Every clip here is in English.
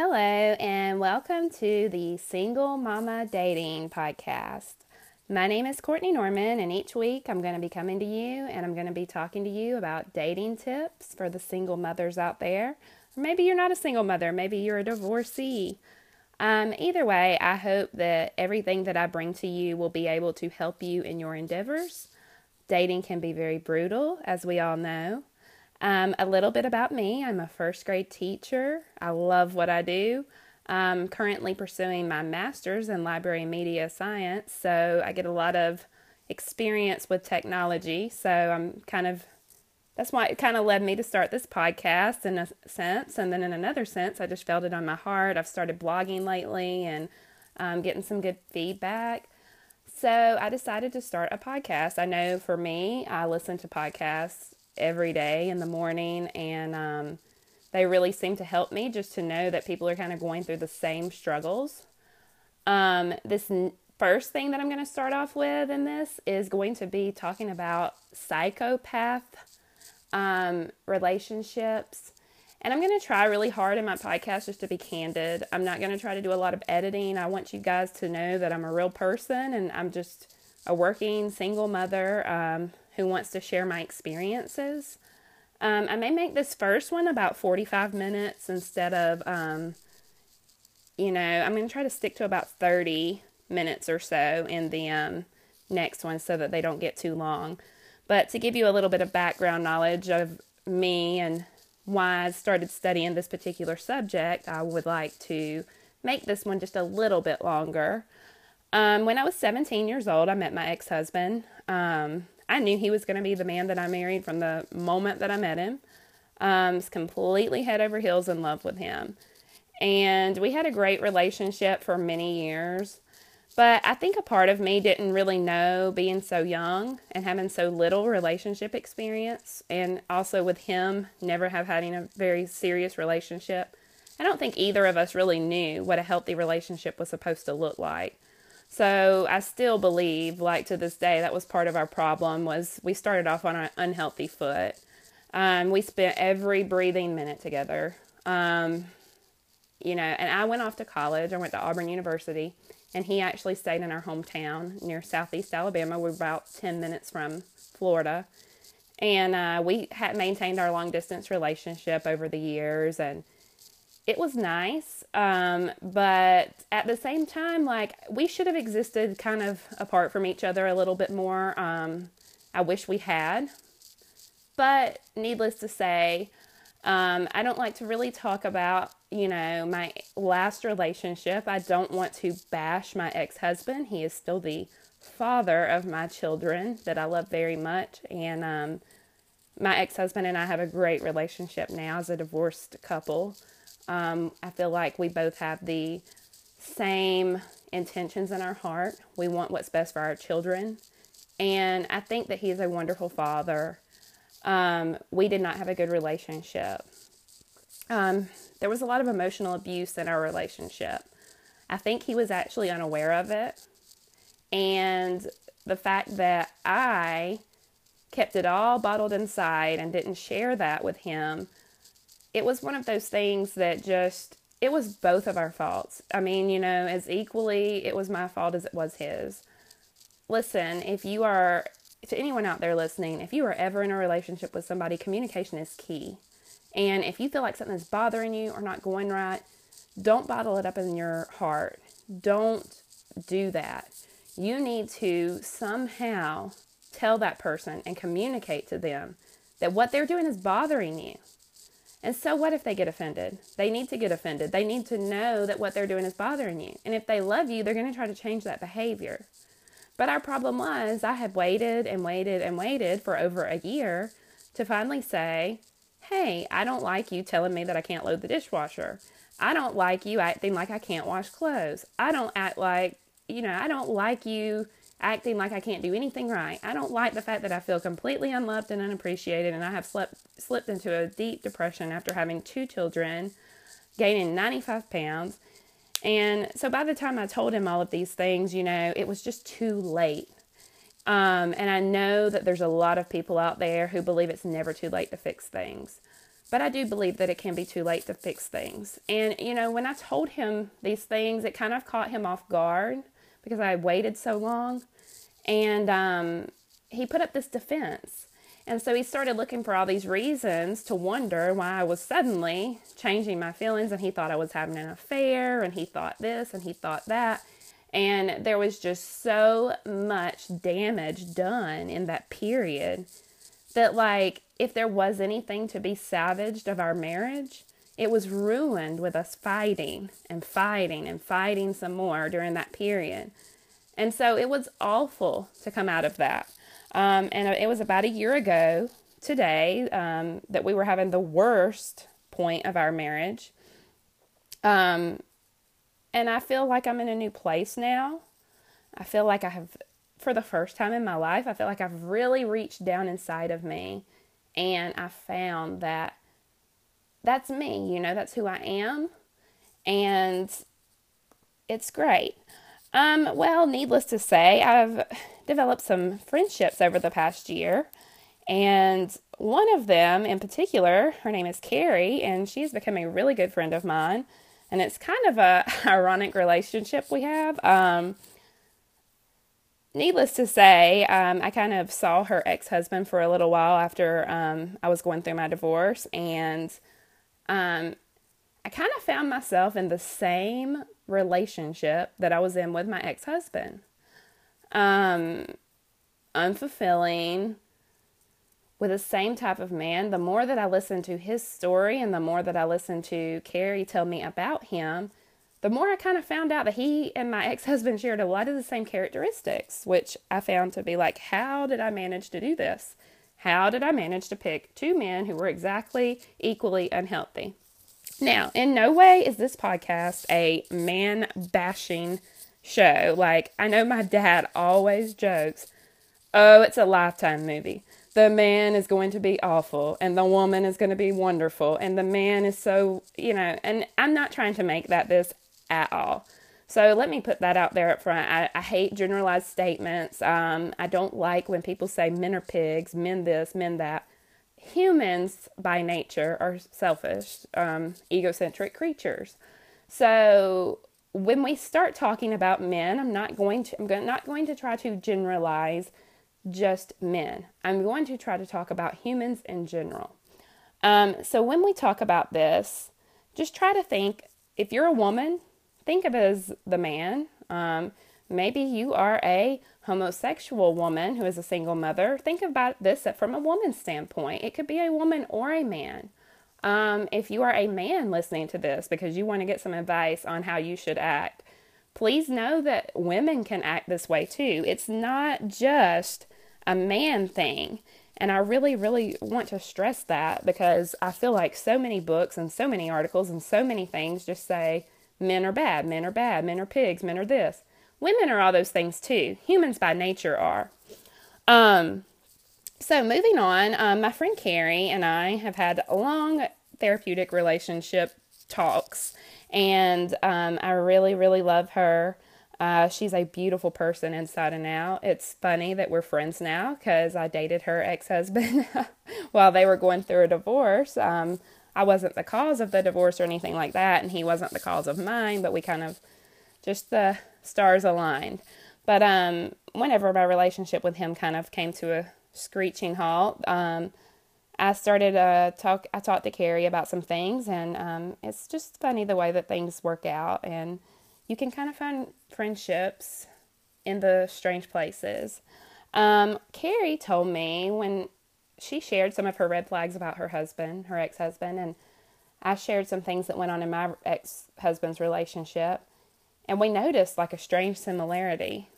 Hello, and welcome to the Single Mama Dating Podcast. My name is Courtney Norman, and each week I'm going to be coming to you and I'm going to be talking to you about dating tips for the single mothers out there. Maybe you're not a single mother, maybe you're a divorcee. Um, either way, I hope that everything that I bring to you will be able to help you in your endeavors. Dating can be very brutal, as we all know. Um, a little bit about me I'm a first grade teacher. I love what I do. I'm currently pursuing my master's in library media science, so I get a lot of experience with technology. So I'm kind of that's why it kind of led me to start this podcast in a sense. And then in another sense, I just felt it on my heart. I've started blogging lately and um, getting some good feedback. So I decided to start a podcast. I know for me, I listen to podcasts every day in the morning, and um, they really seem to help me just to know that people are kind of going through the same struggles. Um, this n- first thing that I'm going to start off with in this is going to be talking about psychopath um, relationships. And I'm going to try really hard in my podcast just to be candid. I'm not going to try to do a lot of editing. I want you guys to know that I'm a real person and I'm just a working single mother um, who wants to share my experiences. Um, I may make this first one about 45 minutes instead of, um, you know, I'm going to try to stick to about 30 minutes or so in the um, next one so that they don't get too long. But to give you a little bit of background knowledge of me and why I started studying this particular subject, I would like to make this one just a little bit longer. Um, when I was 17 years old, I met my ex husband. Um, I knew he was going to be the man that I married from the moment that I met him. Um, was completely head over heels in love with him. And we had a great relationship for many years. But I think a part of me didn't really know being so young and having so little relationship experience, and also with him never have having a very serious relationship. I don't think either of us really knew what a healthy relationship was supposed to look like. So I still believe, like to this day, that was part of our problem. Was we started off on an unhealthy foot. Um, we spent every breathing minute together. Um, you know, and I went off to college. I went to Auburn University and he actually stayed in our hometown near southeast Alabama. We're about 10 minutes from Florida. And uh, we had maintained our long distance relationship over the years, and it was nice. Um, but at the same time, like, we should have existed kind of apart from each other a little bit more. Um, I wish we had. But needless to say, um, I don't like to really talk about, you know, my last relationship. I don't want to bash my ex husband. He is still the father of my children that I love very much. And um, my ex husband and I have a great relationship now as a divorced couple. Um, I feel like we both have the same intentions in our heart. We want what's best for our children. And I think that he is a wonderful father um, we did not have a good relationship. Um, there was a lot of emotional abuse in our relationship. I think he was actually unaware of it. And the fact that I kept it all bottled inside and didn't share that with him, it was one of those things that just, it was both of our faults. I mean, you know, as equally, it was my fault as it was his. Listen, if you are to anyone out there listening, if you are ever in a relationship with somebody, communication is key. And if you feel like something's bothering you or not going right, don't bottle it up in your heart. Don't do that. You need to somehow tell that person and communicate to them that what they're doing is bothering you. And so, what if they get offended? They need to get offended. They need to know that what they're doing is bothering you. And if they love you, they're going to try to change that behavior. But our problem was I had waited and waited and waited for over a year to finally say, Hey, I don't like you telling me that I can't load the dishwasher. I don't like you acting like I can't wash clothes. I don't act like, you know, I don't like you acting like I can't do anything right. I don't like the fact that I feel completely unloved and unappreciated and I have slept, slipped into a deep depression after having two children, gaining 95 pounds, and so by the time I told him all of these things, you know, it was just too late. Um, and I know that there's a lot of people out there who believe it's never too late to fix things. but I do believe that it can be too late to fix things. And, you know, when I told him these things, it kind of caught him off guard because I waited so long. And um, he put up this defense. And so he started looking for all these reasons to wonder why I was suddenly changing my feelings. And he thought I was having an affair, and he thought this, and he thought that. And there was just so much damage done in that period that, like, if there was anything to be salvaged of our marriage, it was ruined with us fighting and fighting and fighting some more during that period. And so it was awful to come out of that. Um, and it was about a year ago today um, that we were having the worst point of our marriage. Um, and I feel like I'm in a new place now. I feel like I have, for the first time in my life, I feel like I've really reached down inside of me and I found that that's me, you know, that's who I am. And it's great. Um, well, needless to say, I've developed some friendships over the past year. And one of them in particular, her name is Carrie, and she's become a really good friend of mine and it's kind of a ironic relationship we have. Um, needless to say, um, I kind of saw her ex husband for a little while after um, I was going through my divorce, and um, I kind of found myself in the same relationship that I was in with my ex husband. Um, unfulfilling, with the same type of man, the more that I listened to his story and the more that I listened to Carrie tell me about him, the more I kind of found out that he and my ex husband shared a lot of the same characteristics, which I found to be like, how did I manage to do this? How did I manage to pick two men who were exactly equally unhealthy? Now, in no way is this podcast a man bashing show. Like, I know my dad always jokes, oh, it's a lifetime movie the man is going to be awful and the woman is going to be wonderful and the man is so, you know, and I'm not trying to make that this at all. So let me put that out there up front. I, I hate generalized statements. Um, I don't like when people say men are pigs, men this, men that. Humans by nature are selfish, um, egocentric creatures. So when we start talking about men, I'm not going to I'm not going to try to generalize just men. I'm going to try to talk about humans in general. Um, so when we talk about this, just try to think if you're a woman, think of as the man. Um, maybe you are a homosexual woman who is a single mother. Think about this from a woman's standpoint. It could be a woman or a man. Um, if you are a man listening to this because you want to get some advice on how you should act, please know that women can act this way too. It's not just a man thing. And I really, really want to stress that because I feel like so many books and so many articles and so many things just say men are bad, men are bad, men are pigs, men are this. Women are all those things too. Humans by nature are. Um, so moving on, um, my friend Carrie and I have had long therapeutic relationship talks and um, I really, really love her. Uh, she's a beautiful person inside and out. It's funny that we're friends now because I dated her ex husband while they were going through a divorce. Um, I wasn't the cause of the divorce or anything like that, and he wasn't the cause of mine, but we kind of just the stars aligned. But um, whenever my relationship with him kind of came to a screeching halt, um, I started uh, talk. I talked to Carrie about some things, and um, it's just funny the way that things work out, and you can kind of find friendships in the strange places. Um, Carrie told me when she shared some of her red flags about her husband, her ex husband, and I shared some things that went on in my ex husband's relationship, and we noticed like a strange similarity.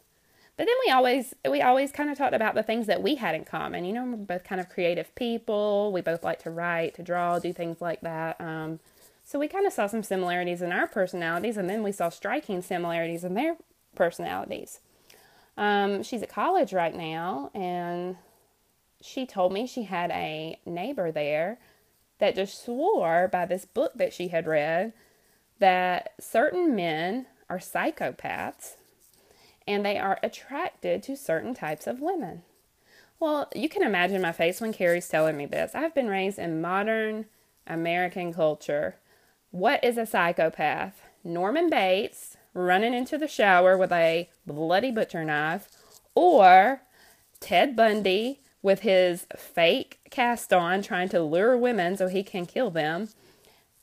But then we always we always kind of talked about the things that we had in common. You know, we're both kind of creative people. We both like to write, to draw, do things like that. Um, so we kind of saw some similarities in our personalities, and then we saw striking similarities in their personalities. Um, she's at college right now, and she told me she had a neighbor there that just swore by this book that she had read that certain men are psychopaths and they are attracted to certain types of women. Well, you can imagine my face when Carrie's telling me this. I've been raised in modern American culture. What is a psychopath? Norman Bates running into the shower with a bloody butcher knife, or Ted Bundy with his fake cast on trying to lure women so he can kill them.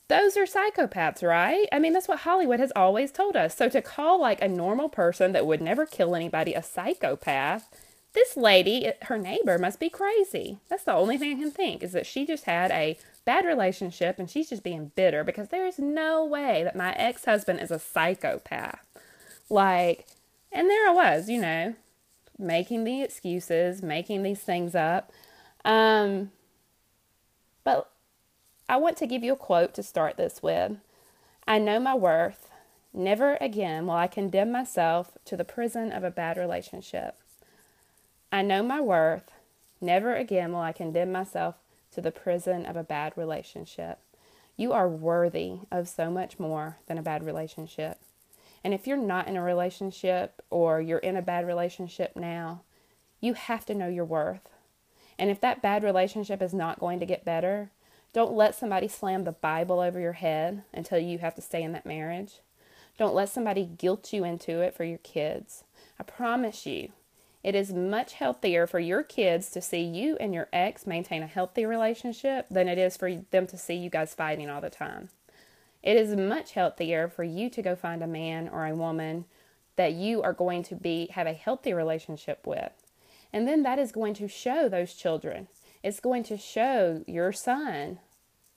Those are psychopaths, right? I mean, that's what Hollywood has always told us. So to call like a normal person that would never kill anybody a psychopath, this lady, her neighbor, must be crazy. That's the only thing I can think is that she just had a bad relationship and she's just being bitter because there is no way that my ex husband is a psychopath. Like, and there I was, you know, making the excuses, making these things up. Um, but I want to give you a quote to start this with. I know my worth. Never again will I condemn myself to the prison of a bad relationship. I know my worth. Never again will I condemn myself to the prison of a bad relationship. You are worthy of so much more than a bad relationship. And if you're not in a relationship or you're in a bad relationship now, you have to know your worth. And if that bad relationship is not going to get better, don't let somebody slam the Bible over your head until you have to stay in that marriage. Don't let somebody guilt you into it for your kids. I promise you, it is much healthier for your kids to see you and your ex maintain a healthy relationship than it is for them to see you guys fighting all the time. It is much healthier for you to go find a man or a woman that you are going to be have a healthy relationship with. And then that is going to show those children. It's going to show your son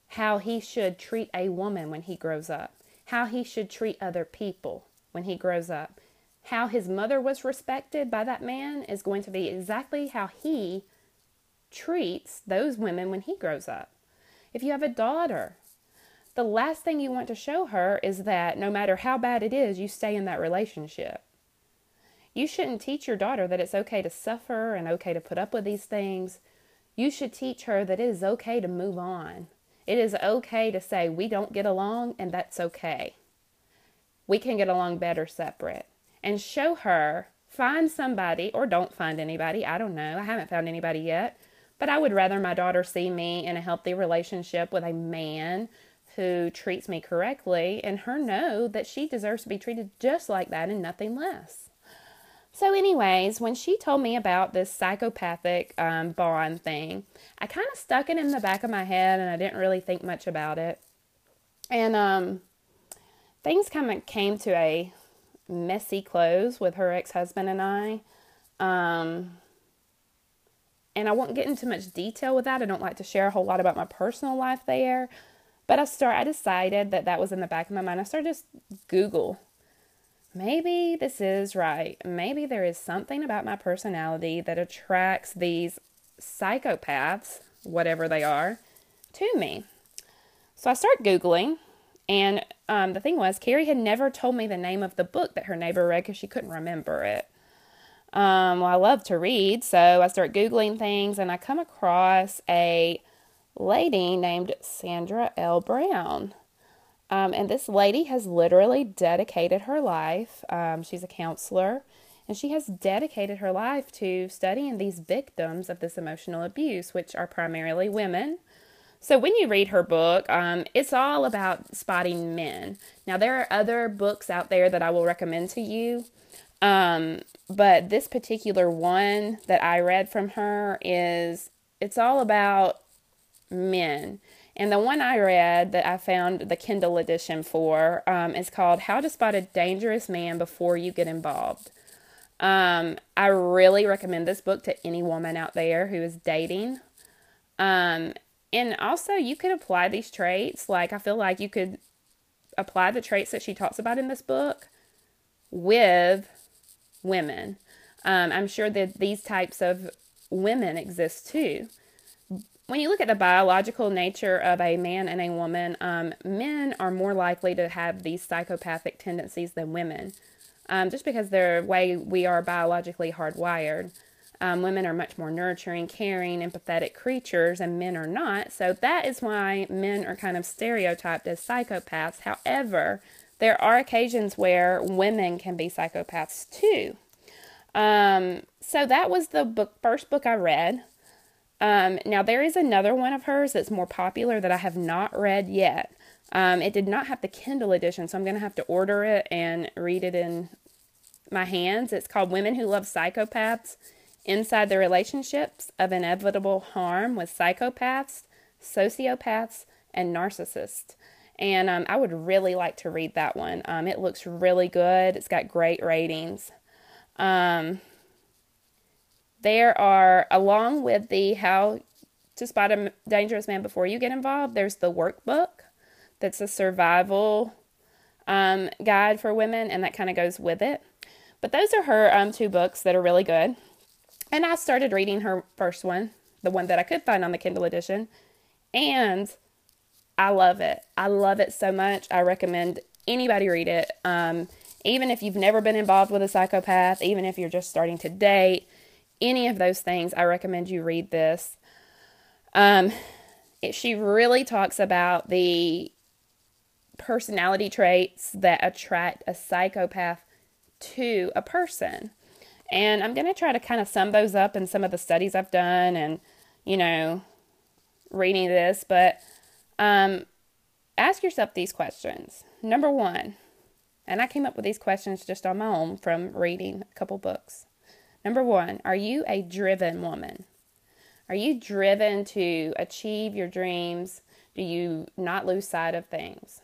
how he should treat a woman when he grows up, how he should treat other people when he grows up. How his mother was respected by that man is going to be exactly how he treats those women when he grows up. If you have a daughter the last thing you want to show her is that no matter how bad it is, you stay in that relationship. You shouldn't teach your daughter that it's okay to suffer and okay to put up with these things. You should teach her that it is okay to move on. It is okay to say, we don't get along, and that's okay. We can get along better separate. And show her, find somebody, or don't find anybody. I don't know. I haven't found anybody yet. But I would rather my daughter see me in a healthy relationship with a man who treats me correctly and her know that she deserves to be treated just like that and nothing less. So, anyways, when she told me about this psychopathic um, bond thing, I kind of stuck it in the back of my head and I didn't really think much about it. And um, things kind of came to a messy close with her ex husband and I. Um, and I won't get into much detail with that. I don't like to share a whole lot about my personal life there. But I start I decided that that was in the back of my mind. I started just Google. Maybe this is right. Maybe there is something about my personality that attracts these psychopaths, whatever they are, to me. So I start Googling, and um, the thing was, Carrie had never told me the name of the book that her neighbor read because she couldn't remember it. Um, well, I love to read, so I start Googling things, and I come across a lady named Sandra L. Brown. Um, and this lady has literally dedicated her life, um, she's a counselor, and she has dedicated her life to studying these victims of this emotional abuse, which are primarily women. So when you read her book, um, it's all about spotting men. Now, there are other books out there that I will recommend to you. Um, but this particular one that I read from her is it's all about men. And the one I read that I found the Kindle edition for um, is called How to Spot a Dangerous Man Before You Get Involved. Um, I really recommend this book to any woman out there who is dating. Um, and also, you could apply these traits. Like, I feel like you could apply the traits that she talks about in this book with women. Um, I'm sure that these types of women exist too when you look at the biological nature of a man and a woman, um, men are more likely to have these psychopathic tendencies than women, um, just because the way we are biologically hardwired. Um, women are much more nurturing, caring, empathetic creatures, and men are not. So that is why men are kind of stereotyped as psychopaths. However, there are occasions where women can be psychopaths too. Um, so that was the book, first book I read. Um, now, there is another one of hers that's more popular that I have not read yet. Um, it did not have the Kindle edition, so I'm going to have to order it and read it in my hands. It's called Women Who Love Psychopaths Inside the Relationships of Inevitable Harm with Psychopaths, Sociopaths, and Narcissists. And um, I would really like to read that one. Um, it looks really good, it's got great ratings. Um, there are, along with the How to Spot a Dangerous Man Before You Get Involved, there's the workbook that's a survival um, guide for women, and that kind of goes with it. But those are her um, two books that are really good. And I started reading her first one, the one that I could find on the Kindle edition, and I love it. I love it so much. I recommend anybody read it. Um, even if you've never been involved with a psychopath, even if you're just starting to date, any of those things, I recommend you read this. Um, it, she really talks about the personality traits that attract a psychopath to a person. And I'm going to try to kind of sum those up in some of the studies I've done and, you know, reading this. But um, ask yourself these questions. Number one, and I came up with these questions just on my own from reading a couple books. Number one, are you a driven woman? Are you driven to achieve your dreams? Do you not lose sight of things?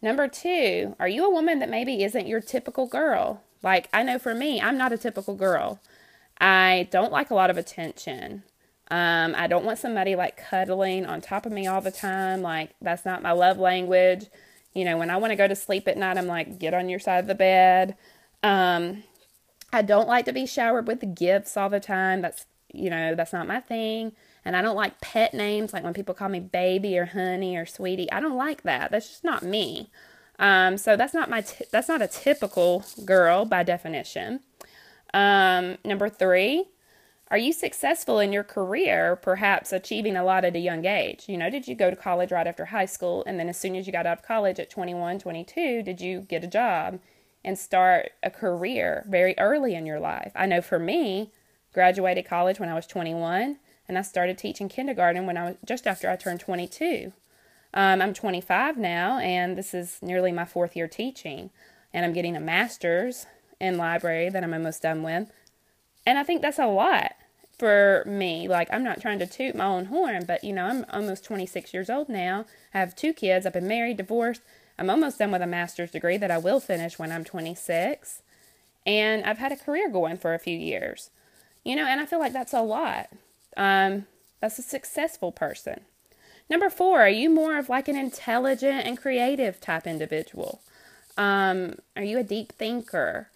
Number two, are you a woman that maybe isn't your typical girl? Like, I know for me, I'm not a typical girl. I don't like a lot of attention. Um, I don't want somebody like cuddling on top of me all the time. Like, that's not my love language. You know, when I want to go to sleep at night, I'm like, get on your side of the bed. Um, I don't like to be showered with gifts all the time. That's, you know, that's not my thing. And I don't like pet names, like when people call me baby or honey or sweetie. I don't like that. That's just not me. Um, so that's not my t- that's not a typical girl by definition. Um, number three, are you successful in your career, perhaps achieving a lot at a young age? You know, did you go to college right after high school? And then as soon as you got out of college at 21, 22, did you get a job? And start a career very early in your life. I know for me, graduated college when I was 21 and I started teaching kindergarten when I was just after I turned 22. Um, I'm 25 now and this is nearly my fourth year teaching and I'm getting a master's in library that I'm almost done with. And I think that's a lot for me. Like, I'm not trying to toot my own horn, but you know, I'm almost 26 years old now. I have two kids. I've been married, divorced, I'm almost done with a master's degree that I will finish when I'm 26. And I've had a career going for a few years. You know, and I feel like that's a lot. Um, that's a successful person. Number four, are you more of like an intelligent and creative type individual? Um, are you a deep thinker?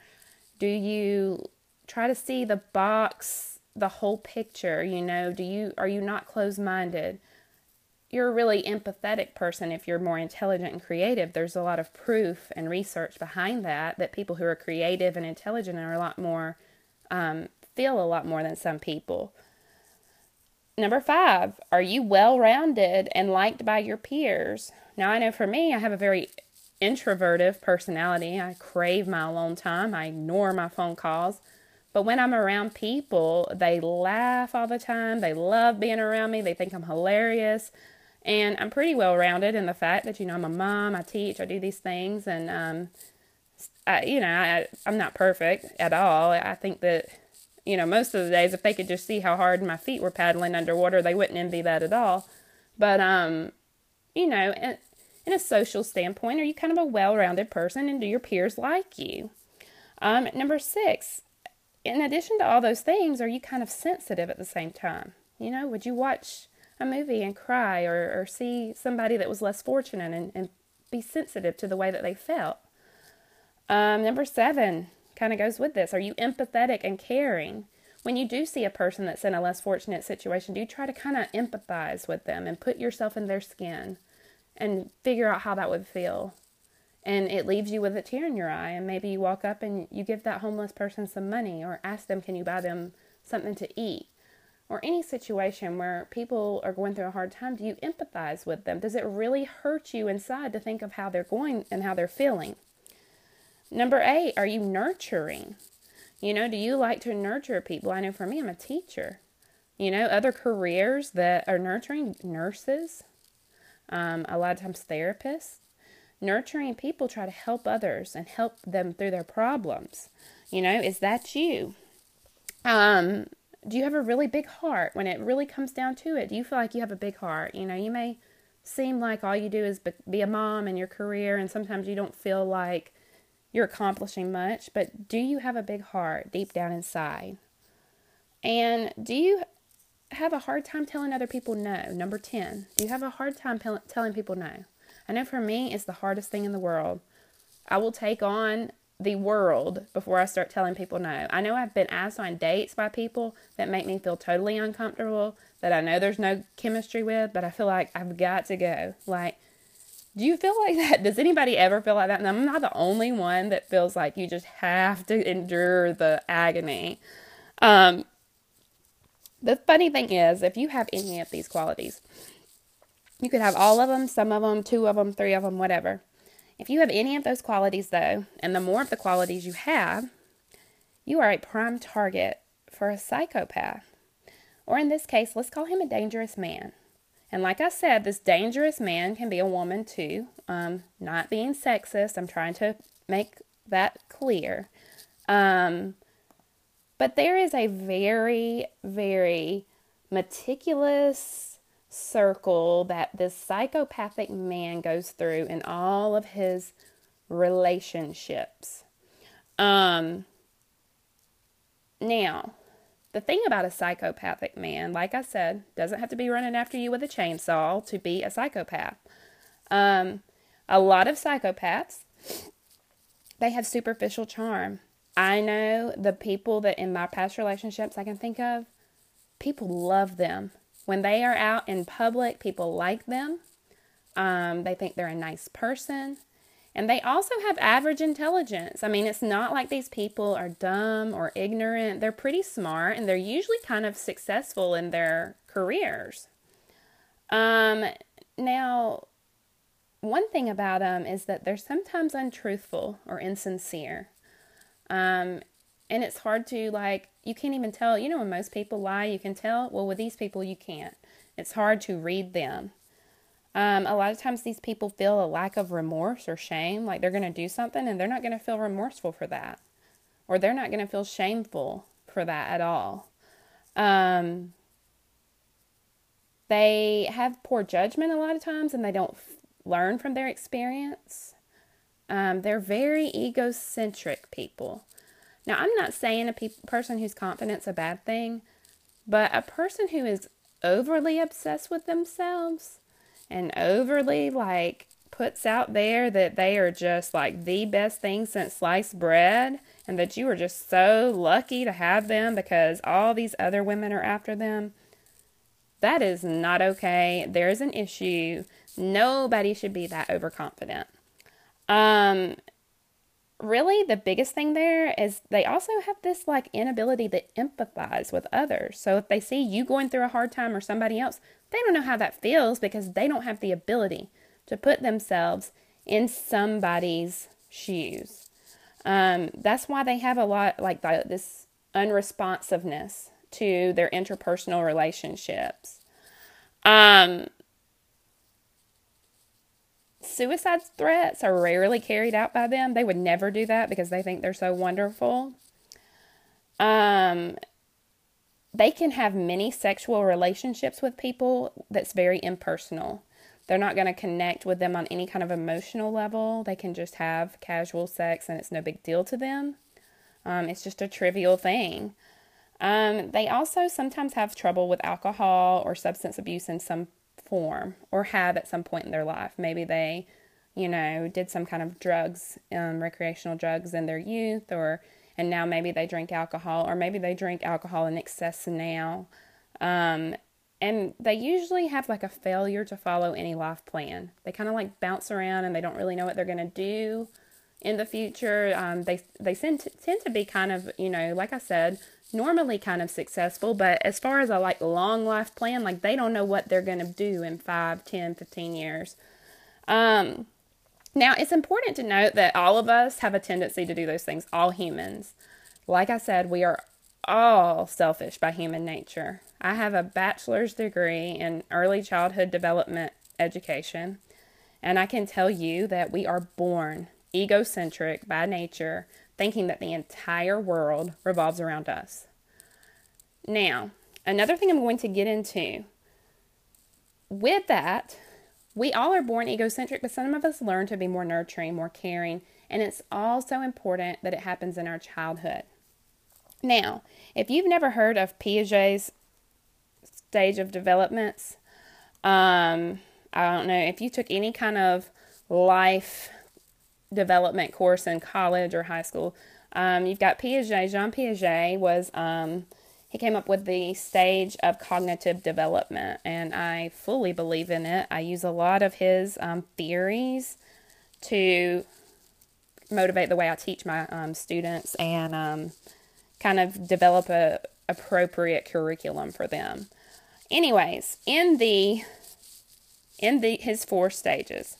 Do you try to see the box, the whole picture? You know, do you are you not closed minded? You're a really empathetic person if you're more intelligent and creative. There's a lot of proof and research behind that that people who are creative and intelligent are a lot more um, feel a lot more than some people. Number five, are you well rounded and liked by your peers? Now, I know for me, I have a very introverted personality. I crave my alone time, I ignore my phone calls. But when I'm around people, they laugh all the time. They love being around me. They think I'm hilarious. And I'm pretty well rounded in the fact that, you know, I'm a mom, I teach, I do these things. And, um, I, you know, I, I'm not perfect at all. I think that, you know, most of the days, if they could just see how hard my feet were paddling underwater, they wouldn't envy that at all. But, um, you know, in, in a social standpoint, are you kind of a well rounded person and do your peers like you? Um, number six, in addition to all those things, are you kind of sensitive at the same time? You know, would you watch a movie and cry or, or see somebody that was less fortunate and, and be sensitive to the way that they felt. Um, number seven kind of goes with this. Are you empathetic and caring? When you do see a person that's in a less fortunate situation, do you try to kind of empathize with them and put yourself in their skin and figure out how that would feel? And it leaves you with a tear in your eye, and maybe you walk up and you give that homeless person some money or ask them, Can you buy them something to eat? Or any situation where people are going through a hard time, do you empathize with them? Does it really hurt you inside to think of how they're going and how they're feeling? Number eight, are you nurturing? You know, do you like to nurture people? I know for me, I'm a teacher. you know, other careers that are nurturing nurses, um, a lot of times therapists. Nurturing people try to help others and help them through their problems. You know, is that you? Um, do you have a really big heart when it really comes down to it? Do you feel like you have a big heart? You know, you may seem like all you do is be a mom in your career, and sometimes you don't feel like you're accomplishing much, but do you have a big heart deep down inside? And do you have a hard time telling other people no? Number 10, do you have a hard time telling people no? I know for me, it's the hardest thing in the world. I will take on the world before I start telling people no. I know I've been asked on dates by people that make me feel totally uncomfortable, that I know there's no chemistry with, but I feel like I've got to go. Like, do you feel like that? Does anybody ever feel like that? And I'm not the only one that feels like you just have to endure the agony. Um, the funny thing is, if you have any of these qualities, you could have all of them, some of them, two of them, three of them, whatever. If you have any of those qualities, though, and the more of the qualities you have, you are a prime target for a psychopath. Or in this case, let's call him a dangerous man. And like I said, this dangerous man can be a woman too. Um, not being sexist, I'm trying to make that clear. Um, but there is a very, very meticulous, circle that this psychopathic man goes through in all of his relationships. Um, now, the thing about a psychopathic man, like I said, doesn't have to be running after you with a chainsaw to be a psychopath. Um, a lot of psychopaths, they have superficial charm. I know the people that in my past relationships I can think of, people love them when they are out in public, people like them. Um, they think they're a nice person. And they also have average intelligence. I mean, it's not like these people are dumb or ignorant. They're pretty smart and they're usually kind of successful in their careers. Um, now, one thing about them is that they're sometimes untruthful or insincere. Um, and it's hard to like you can't even tell you know when most people lie you can tell well with these people you can't. It's hard to read them. Um, a lot of times these people feel a lack of remorse or shame like they're going to do something and they're not going to feel remorseful for that. Or they're not going to feel shameful for that at all. Um, they have poor judgment a lot of times and they don't f- learn from their experience. Um, they're very egocentric people now, I'm not saying a pe- person who's confident's a bad thing, but a person who is overly obsessed with themselves and overly like puts out there that they are just like the best thing since sliced bread and that you are just so lucky to have them because all these other women are after them. That is not okay. There is an issue. Nobody should be that overconfident. Um, really the biggest thing there is they also have this like inability to empathize with others. So if they see you going through a hard time or somebody else, they don't know how that feels because they don't have the ability to put themselves in somebody's shoes. Um, that's why they have a lot like the, this unresponsiveness to their interpersonal relationships. Um, suicide threats are rarely carried out by them. They would never do that because they think they're so wonderful. Um, they can have many sexual relationships with people that's very impersonal. They're not going to connect with them on any kind of emotional level. They can just have casual sex and it's no big deal to them. Um, it's just a trivial thing. Um, they also sometimes have trouble with alcohol or substance abuse in some form or have at some point in their life. Maybe they, you know, did some kind of drugs, um, recreational drugs in their youth, or and now maybe they drink alcohol, or maybe they drink alcohol in excess now. Um, and they usually have like a failure to follow any life plan. They kind of like bounce around and they don't really know what they're going to do in the future. Um, they they tend tend to be kind of you know like I said normally kind of successful, but as far as a like long life plan, like they don't know what they're going to do in 5, 10, 15 years. Um, now, it's important to note that all of us have a tendency to do those things, all humans. Like I said, we are all selfish by human nature. I have a bachelor's degree in early childhood development education, and I can tell you that we are born egocentric by nature, thinking that the entire world revolves around us. Now, another thing I'm going to get into with that, we all are born egocentric, but some of us learn to be more nurturing, more caring, and it's also important that it happens in our childhood. Now, if you've never heard of Piaget's stage of developments, um, I don't know if you took any kind of life development course in college or high school. Um, you've got Piaget. Jean Piaget was um, he came up with the stage of cognitive development, and I fully believe in it. I use a lot of his um, theories to motivate the way I teach my um, students and um, kind of develop a appropriate curriculum for them. Anyways, in the in the his four stages,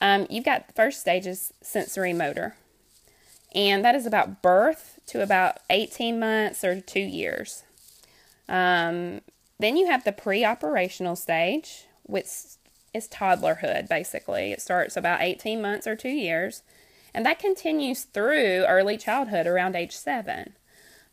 um, you've got the first stage is sensory motor, and that is about birth to about 18 months or two years. Um, then you have the pre operational stage, which is toddlerhood basically. It starts about 18 months or two years, and that continues through early childhood around age seven.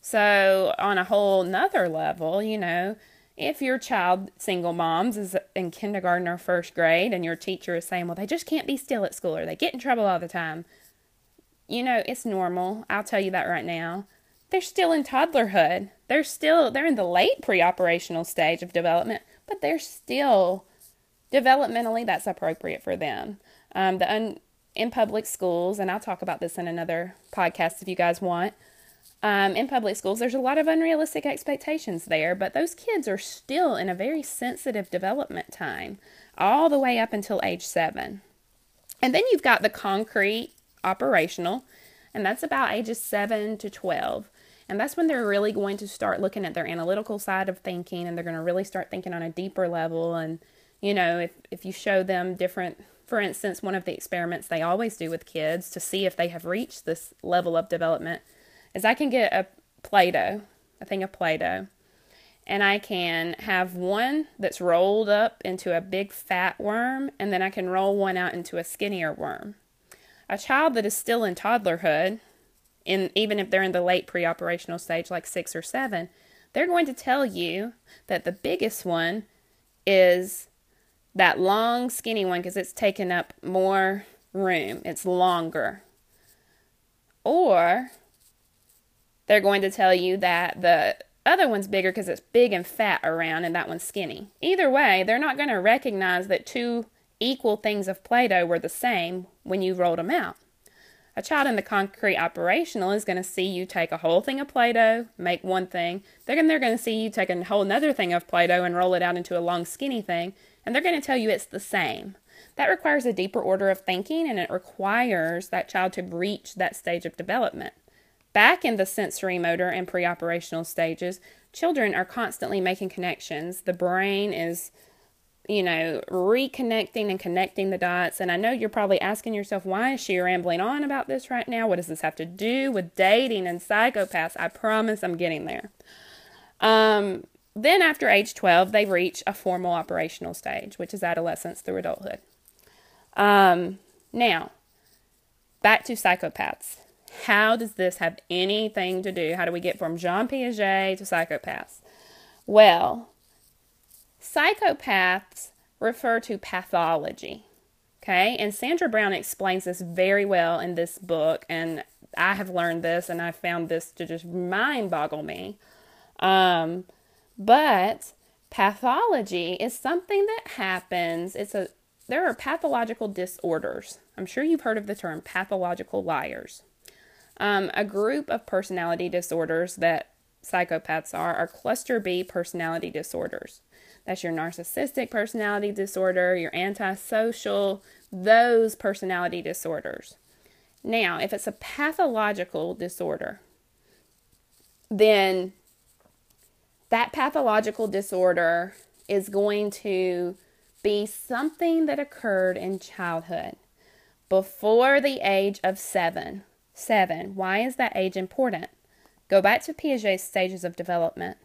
So, on a whole nother level, you know, if your child, single moms, is in kindergarten or first grade and your teacher is saying, well, they just can't be still at school or they get in trouble all the time, you know, it's normal. I'll tell you that right now. They're still in toddlerhood. They're still, they're in the late pre operational stage of development, but they're still developmentally, that's appropriate for them. Um, the un, in public schools, and I'll talk about this in another podcast if you guys want um, in public schools, there's a lot of unrealistic expectations there, but those kids are still in a very sensitive development time, all the way up until age seven. And then you've got the concrete operational, and that's about ages seven to 12. And that's when they're really going to start looking at their analytical side of thinking and they're going to really start thinking on a deeper level. And, you know, if, if you show them different, for instance, one of the experiments they always do with kids to see if they have reached this level of development is I can get a Play Doh, a thing of Play Doh, and I can have one that's rolled up into a big fat worm, and then I can roll one out into a skinnier worm. A child that is still in toddlerhood, in, even if they're in the late pre operational stage, like six or seven, they're going to tell you that the biggest one is that long, skinny one because it's taken up more room, it's longer. Or they're going to tell you that the other one's bigger because it's big and fat around and that one's skinny. Either way, they're not going to recognize that two equal things of Play Doh were the same when you rolled them out. A child in the concrete operational is going to see you take a whole thing of Play Doh, make one thing. Going, they're going to see you take a whole another thing of Play Doh and roll it out into a long, skinny thing, and they're going to tell you it's the same. That requires a deeper order of thinking and it requires that child to reach that stage of development. Back in the sensory motor and pre operational stages, children are constantly making connections. The brain is, you know, reconnecting and connecting the dots. And I know you're probably asking yourself, why is she rambling on about this right now? What does this have to do with dating and psychopaths? I promise I'm getting there. Um, then, after age 12, they reach a formal operational stage, which is adolescence through adulthood. Um, now, back to psychopaths. How does this have anything to do? How do we get from Jean Piaget to psychopaths? Well, psychopaths refer to pathology. Okay, and Sandra Brown explains this very well in this book, and I have learned this and I found this to just mind boggle me. Um, but pathology is something that happens, it's a there are pathological disorders. I'm sure you've heard of the term pathological liars. Um, a group of personality disorders that psychopaths are are cluster B personality disorders. That's your narcissistic personality disorder, your antisocial, those personality disorders. Now, if it's a pathological disorder, then that pathological disorder is going to be something that occurred in childhood before the age of seven. Seven, why is that age important? Go back to Piaget's stages of development.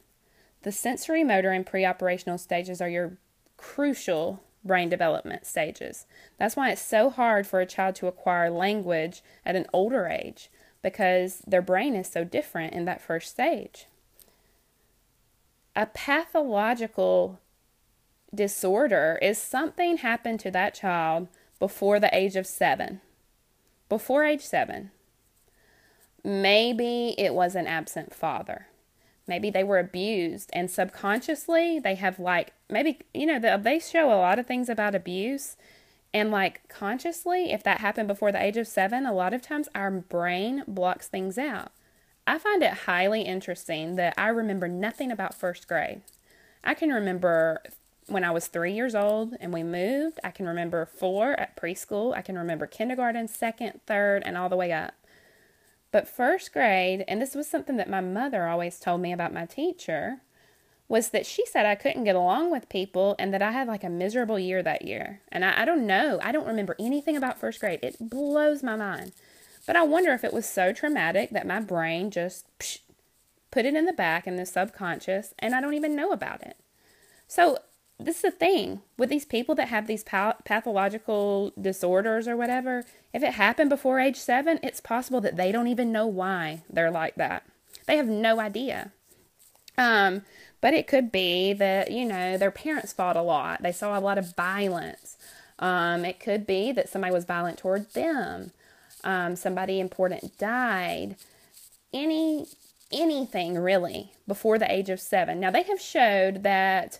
The sensory, motor, and preoperational stages are your crucial brain development stages. That's why it's so hard for a child to acquire language at an older age because their brain is so different in that first stage. A pathological disorder is something happened to that child before the age of seven. Before age seven. Maybe it was an absent father. Maybe they were abused and subconsciously they have like maybe you know they show a lot of things about abuse and like consciously if that happened before the age of 7 a lot of times our brain blocks things out. I find it highly interesting that I remember nothing about first grade. I can remember when I was 3 years old and we moved. I can remember 4 at preschool. I can remember kindergarten, second, third and all the way up. But first grade, and this was something that my mother always told me about my teacher, was that she said I couldn't get along with people and that I had like a miserable year that year. And I, I don't know. I don't remember anything about first grade. It blows my mind. But I wonder if it was so traumatic that my brain just psh, put it in the back in the subconscious and I don't even know about it. So this is the thing with these people that have these pathological disorders or whatever. If it happened before age seven, it's possible that they don't even know why they're like that. They have no idea. Um, but it could be that, you know, their parents fought a lot. They saw a lot of violence. Um, it could be that somebody was violent toward them. Um, somebody important died. Any anything really before the age of seven. Now they have showed that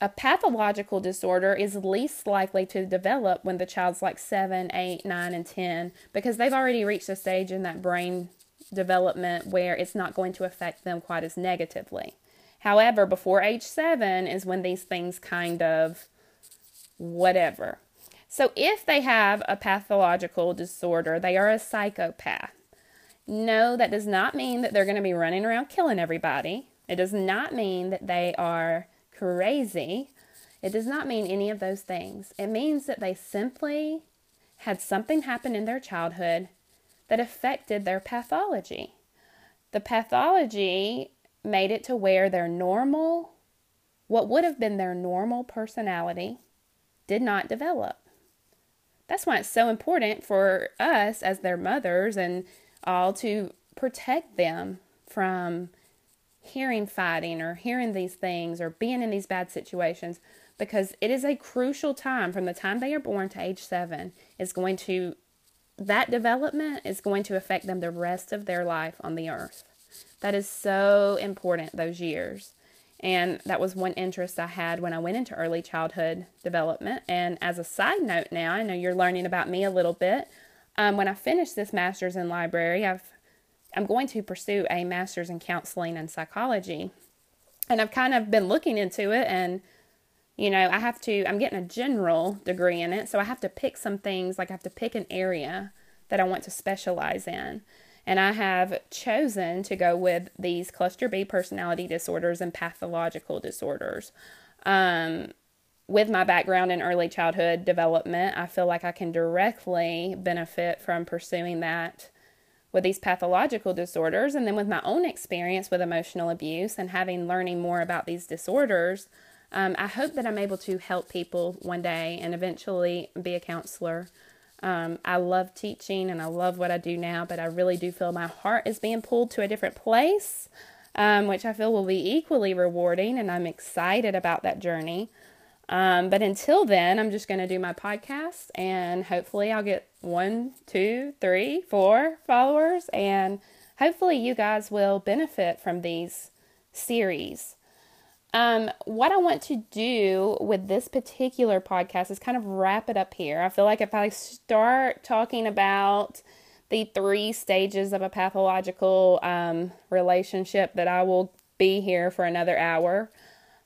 a pathological disorder is least likely to develop when the child's like 7, 8, 9, and 10 because they've already reached a stage in that brain development where it's not going to affect them quite as negatively. However, before age 7 is when these things kind of whatever. So if they have a pathological disorder, they are a psychopath. No, that does not mean that they're going to be running around killing everybody. It does not mean that they are crazy. It does not mean any of those things. It means that they simply had something happen in their childhood that affected their pathology. The pathology made it to where their normal, what would have been their normal personality, did not develop. That's why it's so important for us as their mothers and all to protect them from hearing fighting or hearing these things or being in these bad situations because it is a crucial time from the time they are born to age seven is going to that development is going to affect them the rest of their life on the earth. That is so important those years. And that was one interest i had when i went into early childhood development. And as a side note now i know you're learning about me a little bit. Um, when i finished this master's in library i've I'm going to pursue a master's in counseling and psychology. And I've kind of been looking into it and you know, I have to I'm getting a general degree in it, so I have to pick some things like I have to pick an area that I want to specialize in. And I have chosen to go with these cluster B personality disorders and pathological disorders. Um, with my background in early childhood development, I feel like I can directly benefit from pursuing that with these pathological disorders and then with my own experience with emotional abuse and having learning more about these disorders um, i hope that i'm able to help people one day and eventually be a counselor. Um, i love teaching and i love what i do now but i really do feel my heart is being pulled to a different place um, which i feel will be equally rewarding and i'm excited about that journey um, but until then, I'm just going to do my podcast and hopefully I'll get one, two, three, four followers. And hopefully you guys will benefit from these series. Um, what I want to do with this particular podcast is kind of wrap it up here. I feel like if I start talking about the three stages of a pathological um, relationship, that I will be here for another hour.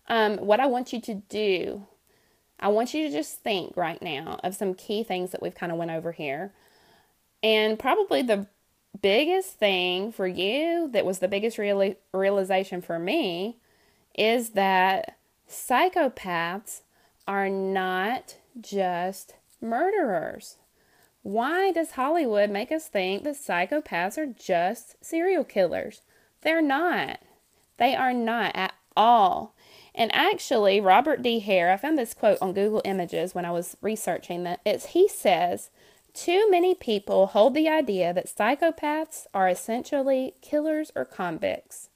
Um, what I want you to do I want you to just think right now of some key things that we've kind of went over here. And probably the biggest thing for you that was the biggest reali- realization for me is that psychopaths are not just murderers. Why does Hollywood make us think that psychopaths are just serial killers? They're not. They are not at all. And actually, Robert D. Hare, I found this quote on Google Images when I was researching that. It's he says, too many people hold the idea that psychopaths are essentially killers or convicts.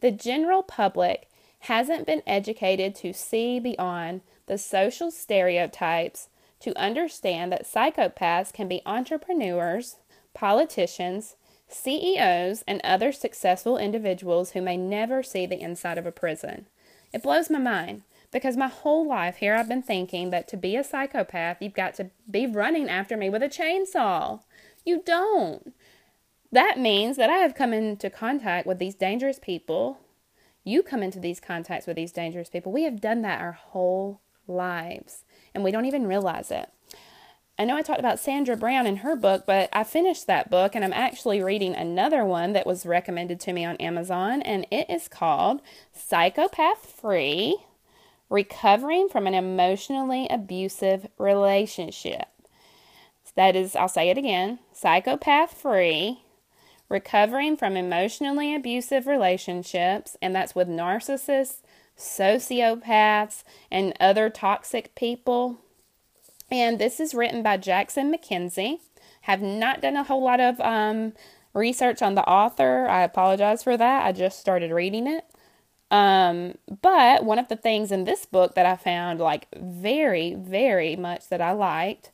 The general public hasn't been educated to see beyond the social stereotypes to understand that psychopaths can be entrepreneurs, politicians, CEOs, and other successful individuals who may never see the inside of a prison. It blows my mind because my whole life here I've been thinking that to be a psychopath, you've got to be running after me with a chainsaw. You don't. That means that I have come into contact with these dangerous people. You come into these contacts with these dangerous people. We have done that our whole lives, and we don't even realize it. I know I talked about Sandra Brown in her book, but I finished that book and I'm actually reading another one that was recommended to me on Amazon, and it is called Psychopath Free Recovering from an Emotionally Abusive Relationship. That is, I'll say it again Psychopath Free Recovering from Emotionally Abusive Relationships, and that's with narcissists, sociopaths, and other toxic people and this is written by Jackson MacKenzie. Have not done a whole lot of um, research on the author. I apologize for that. I just started reading it. Um, but one of the things in this book that I found like very, very much that I liked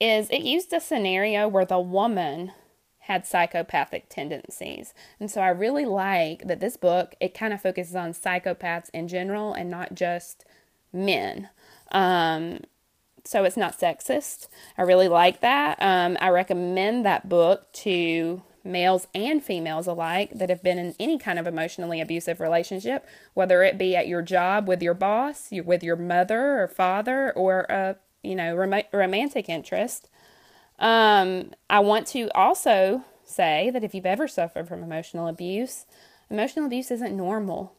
is it used a scenario where the woman had psychopathic tendencies. And so I really like that this book it kind of focuses on psychopaths in general and not just men. Um, so it's not sexist. I really like that. Um, I recommend that book to males and females alike that have been in any kind of emotionally abusive relationship, whether it be at your job with your boss, with your mother or father, or a you know rom- romantic interest. Um, I want to also say that if you've ever suffered from emotional abuse, emotional abuse isn't normal.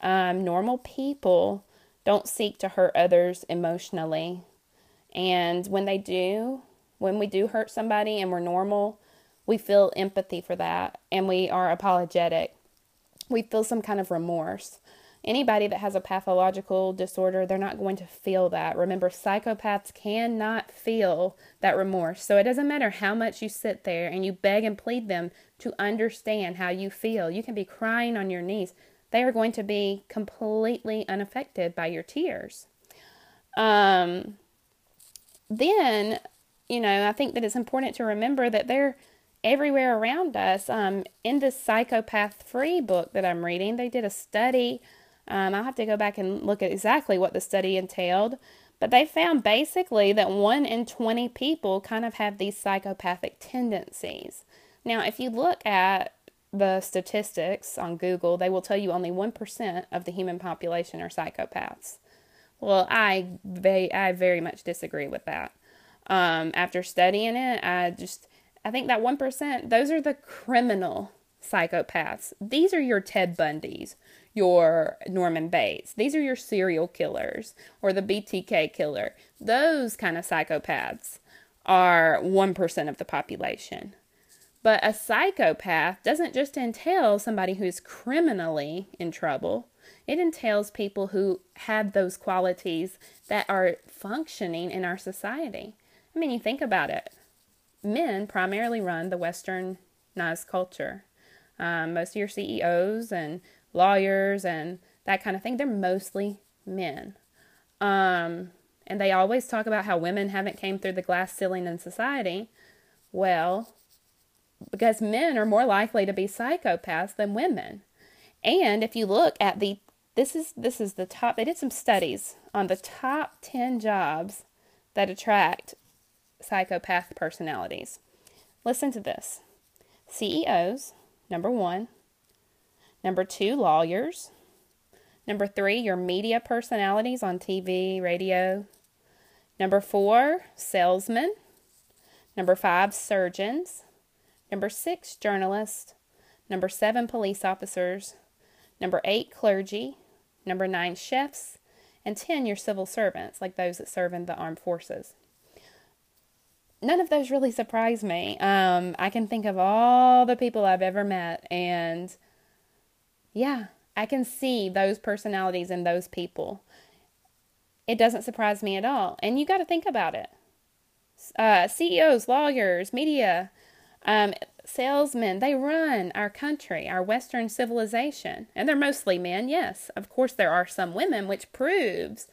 Um, normal people don't seek to hurt others emotionally. And when they do, when we do hurt somebody and we're normal, we feel empathy for that and we are apologetic. We feel some kind of remorse. Anybody that has a pathological disorder, they're not going to feel that. Remember, psychopaths cannot feel that remorse. So it doesn't matter how much you sit there and you beg and plead them to understand how you feel. You can be crying on your knees. They are going to be completely unaffected by your tears. Um, then, you know, I think that it's important to remember that they're everywhere around us. Um, in this psychopath free book that I'm reading, they did a study. Um, I'll have to go back and look at exactly what the study entailed, but they found basically that one in 20 people kind of have these psychopathic tendencies. Now, if you look at the statistics on Google, they will tell you only 1% of the human population are psychopaths. Well, I very, I very much disagree with that. Um, after studying it, I just I think that one percent those are the criminal psychopaths. These are your Ted Bundys, your Norman Bates. These are your serial killers or the BTK killer. Those kind of psychopaths are 1% of the population. But a psychopath doesn't just entail somebody who's criminally in trouble. It entails people who have those qualities that are functioning in our society. I mean, you think about it. Men primarily run the westernized culture. Um, most of your CEOs and lawyers and that kind of thing, they're mostly men. Um, and they always talk about how women haven't came through the glass ceiling in society. Well, because men are more likely to be psychopaths than women. And if you look at the this is this is the top they did some studies on the top 10 jobs that attract psychopath personalities. Listen to this. CEOs, number 1. Number 2, lawyers. Number 3, your media personalities on TV, radio. Number 4, salesmen. Number 5, surgeons. Number 6, journalists. Number 7, police officers. Number 8, clergy. Number nine, chefs. And 10, your civil servants, like those that serve in the armed forces. None of those really surprise me. Um, I can think of all the people I've ever met, and Yeah, I can see those personalities in those people. It doesn't surprise me at all. And you got to think about it. Uh, CEOs, lawyers, media, um, salesmen, they run our country, our Western civilization. And they're mostly men, yes. Of course, there are some women, which proves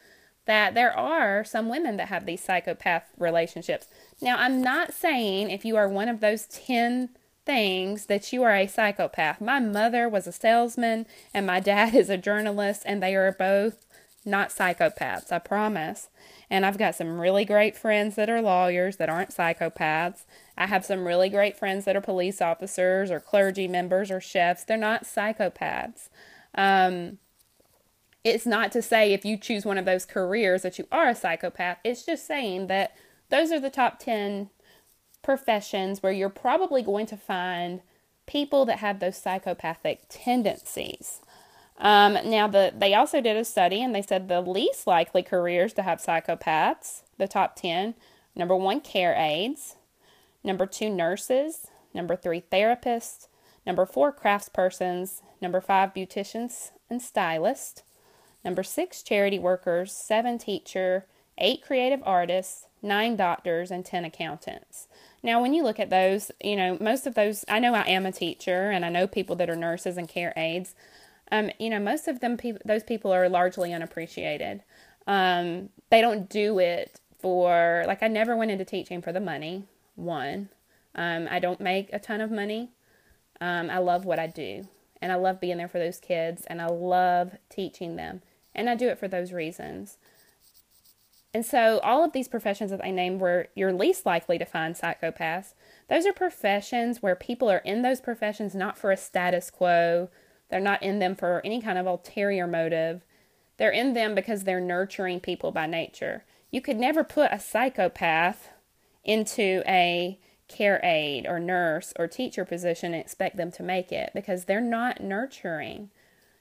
that there are some women that have these psychopath relationships. Now, I'm not saying if you are one of those 10 things that you are a psychopath. My mother was a salesman and my dad is a journalist, and they are both not psychopaths, I promise. And I've got some really great friends that are lawyers that aren't psychopaths. I have some really great friends that are police officers or clergy members or chefs. They're not psychopaths. Um, it's not to say if you choose one of those careers that you are a psychopath. It's just saying that those are the top 10 professions where you're probably going to find people that have those psychopathic tendencies. Um, now, the, they also did a study and they said the least likely careers to have psychopaths, the top 10, number one, care aides, number two, nurses, number three, therapists, number four, craftspersons, number five, beauticians and stylists, number six, charity workers, seven, teacher, eight, creative artists, nine, doctors, and 10 accountants. Now, when you look at those, you know, most of those, I know I am a teacher and I know people that are nurses and care aides. Um, you know, most of them, pe- those people are largely unappreciated. Um, they don't do it for, like, I never went into teaching for the money, one. Um, I don't make a ton of money. Um, I love what I do, and I love being there for those kids, and I love teaching them, and I do it for those reasons. And so, all of these professions that I named where you're least likely to find psychopaths, those are professions where people are in those professions not for a status quo, they're not in them for any kind of ulterior motive. They're in them because they're nurturing people by nature. You could never put a psychopath into a care aide or nurse or teacher position and expect them to make it because they're not nurturing.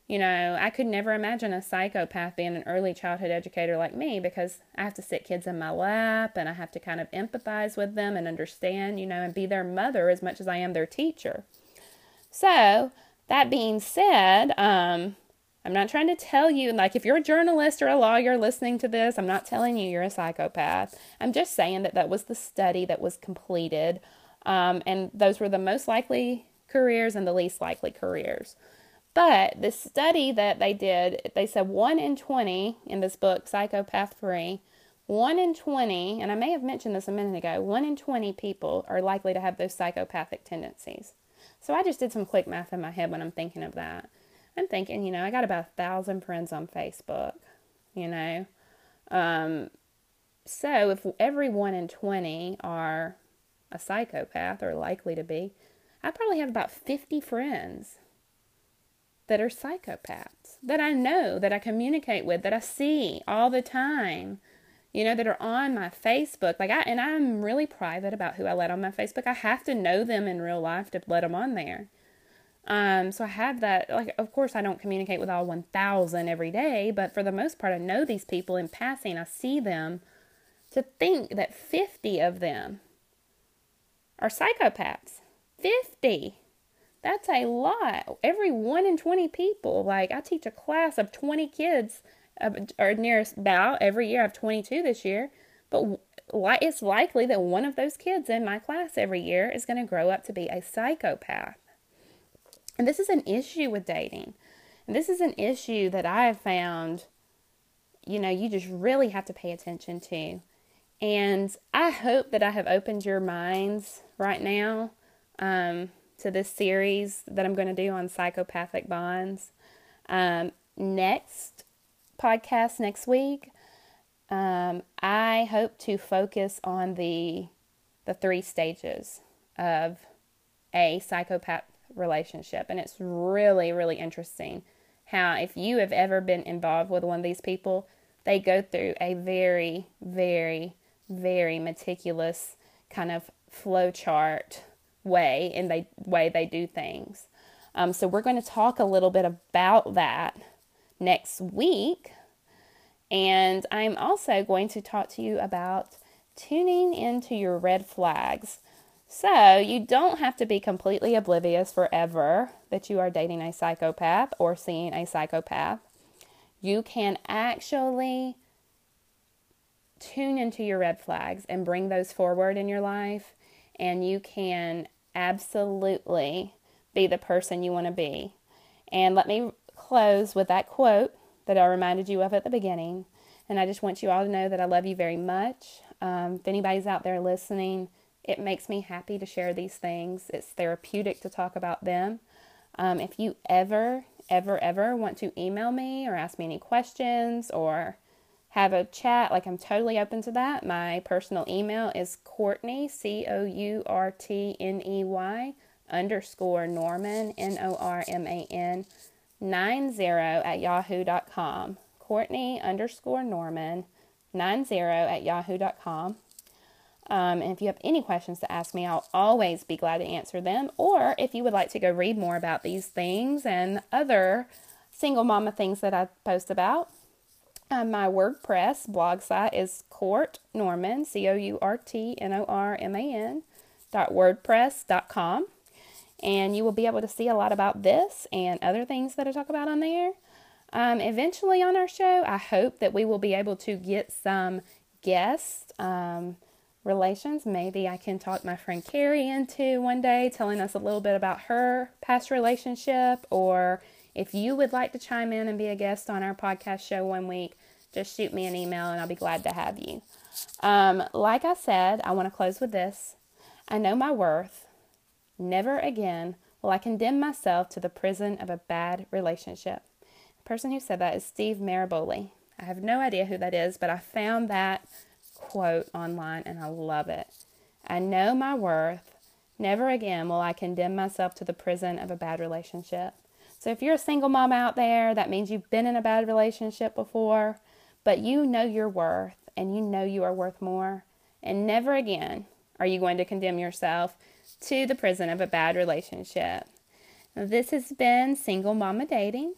You know, I could never imagine a psychopath being an early childhood educator like me because I have to sit kids in my lap and I have to kind of empathize with them and understand, you know, and be their mother as much as I am their teacher. So, that being said, um, I'm not trying to tell you, like, if you're a journalist or a lawyer listening to this, I'm not telling you you're a psychopath. I'm just saying that that was the study that was completed. Um, and those were the most likely careers and the least likely careers. But the study that they did, they said 1 in 20 in this book, Psychopath Free, 1 in 20, and I may have mentioned this a minute ago, 1 in 20 people are likely to have those psychopathic tendencies. So I just did some quick math in my head when I'm thinking of that. I'm thinking, you know, I got about a thousand friends on Facebook, you know. Um, so if every 1 in 20 are a psychopath or likely to be, I probably have about 50 friends that are psychopaths that I know, that I communicate with, that I see all the time, you know, that are on my Facebook. Like I and I'm really private about who I let on my Facebook. I have to know them in real life to let them on there. Um, so I have that. Like, of course, I don't communicate with all 1,000 every day, but for the most part, I know these people in passing. I see them. To think that 50 of them are psychopaths. 50. That's a lot. Every one in 20 people. Like, I teach a class of 20 kids, or near about every year. I have 22 this year. But it's likely that one of those kids in my class every year is going to grow up to be a psychopath. And this is an issue with dating. And this is an issue that I have found, you know, you just really have to pay attention to. And I hope that I have opened your minds right now. Um, to this series that I'm going to do on psychopathic bonds. Um, next podcast next week, um, I hope to focus on the the three stages of a psychopath relationship, and it's really really interesting how if you have ever been involved with one of these people, they go through a very very very meticulous kind of flow chart way in the way they do things. Um, so we're going to talk a little bit about that next week. And I'm also going to talk to you about tuning into your red flags. So, you don't have to be completely oblivious forever that you are dating a psychopath or seeing a psychopath. You can actually tune into your red flags and bring those forward in your life, and you can absolutely be the person you want to be. And let me close with that quote that I reminded you of at the beginning. And I just want you all to know that I love you very much. Um, if anybody's out there listening, it makes me happy to share these things. It's therapeutic to talk about them. Um, if you ever, ever, ever want to email me or ask me any questions or have a chat, like I'm totally open to that. My personal email is Courtney, C O U R T N E Y, underscore Norman, N O R M A N, 90 at yahoo.com. Courtney underscore Norman, 90 at yahoo.com. Um, and if you have any questions to ask me, I'll always be glad to answer them. Or if you would like to go read more about these things and other single mama things that I post about, um, my WordPress blog site is Court Norman, C O U R T N O R M A N, dot wordpress.com. And you will be able to see a lot about this and other things that I talk about on there. Um, eventually on our show, I hope that we will be able to get some guest Um, relations. Maybe I can talk my friend Carrie into one day telling us a little bit about her past relationship. Or if you would like to chime in and be a guest on our podcast show one week, just shoot me an email and I'll be glad to have you. Um, like I said, I want to close with this I know my worth. Never again will I condemn myself to the prison of a bad relationship. The person who said that is Steve Maraboli. I have no idea who that is, but I found that quote online and I love it. I know my worth. Never again will I condemn myself to the prison of a bad relationship. So if you're a single mom out there, that means you've been in a bad relationship before, but you know your worth and you know you are worth more. And never again are you going to condemn yourself to the prison of a bad relationship. This has been Single Mama Dating.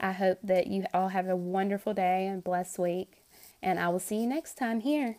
I hope that you all have a wonderful day and blessed week and I will see you next time here.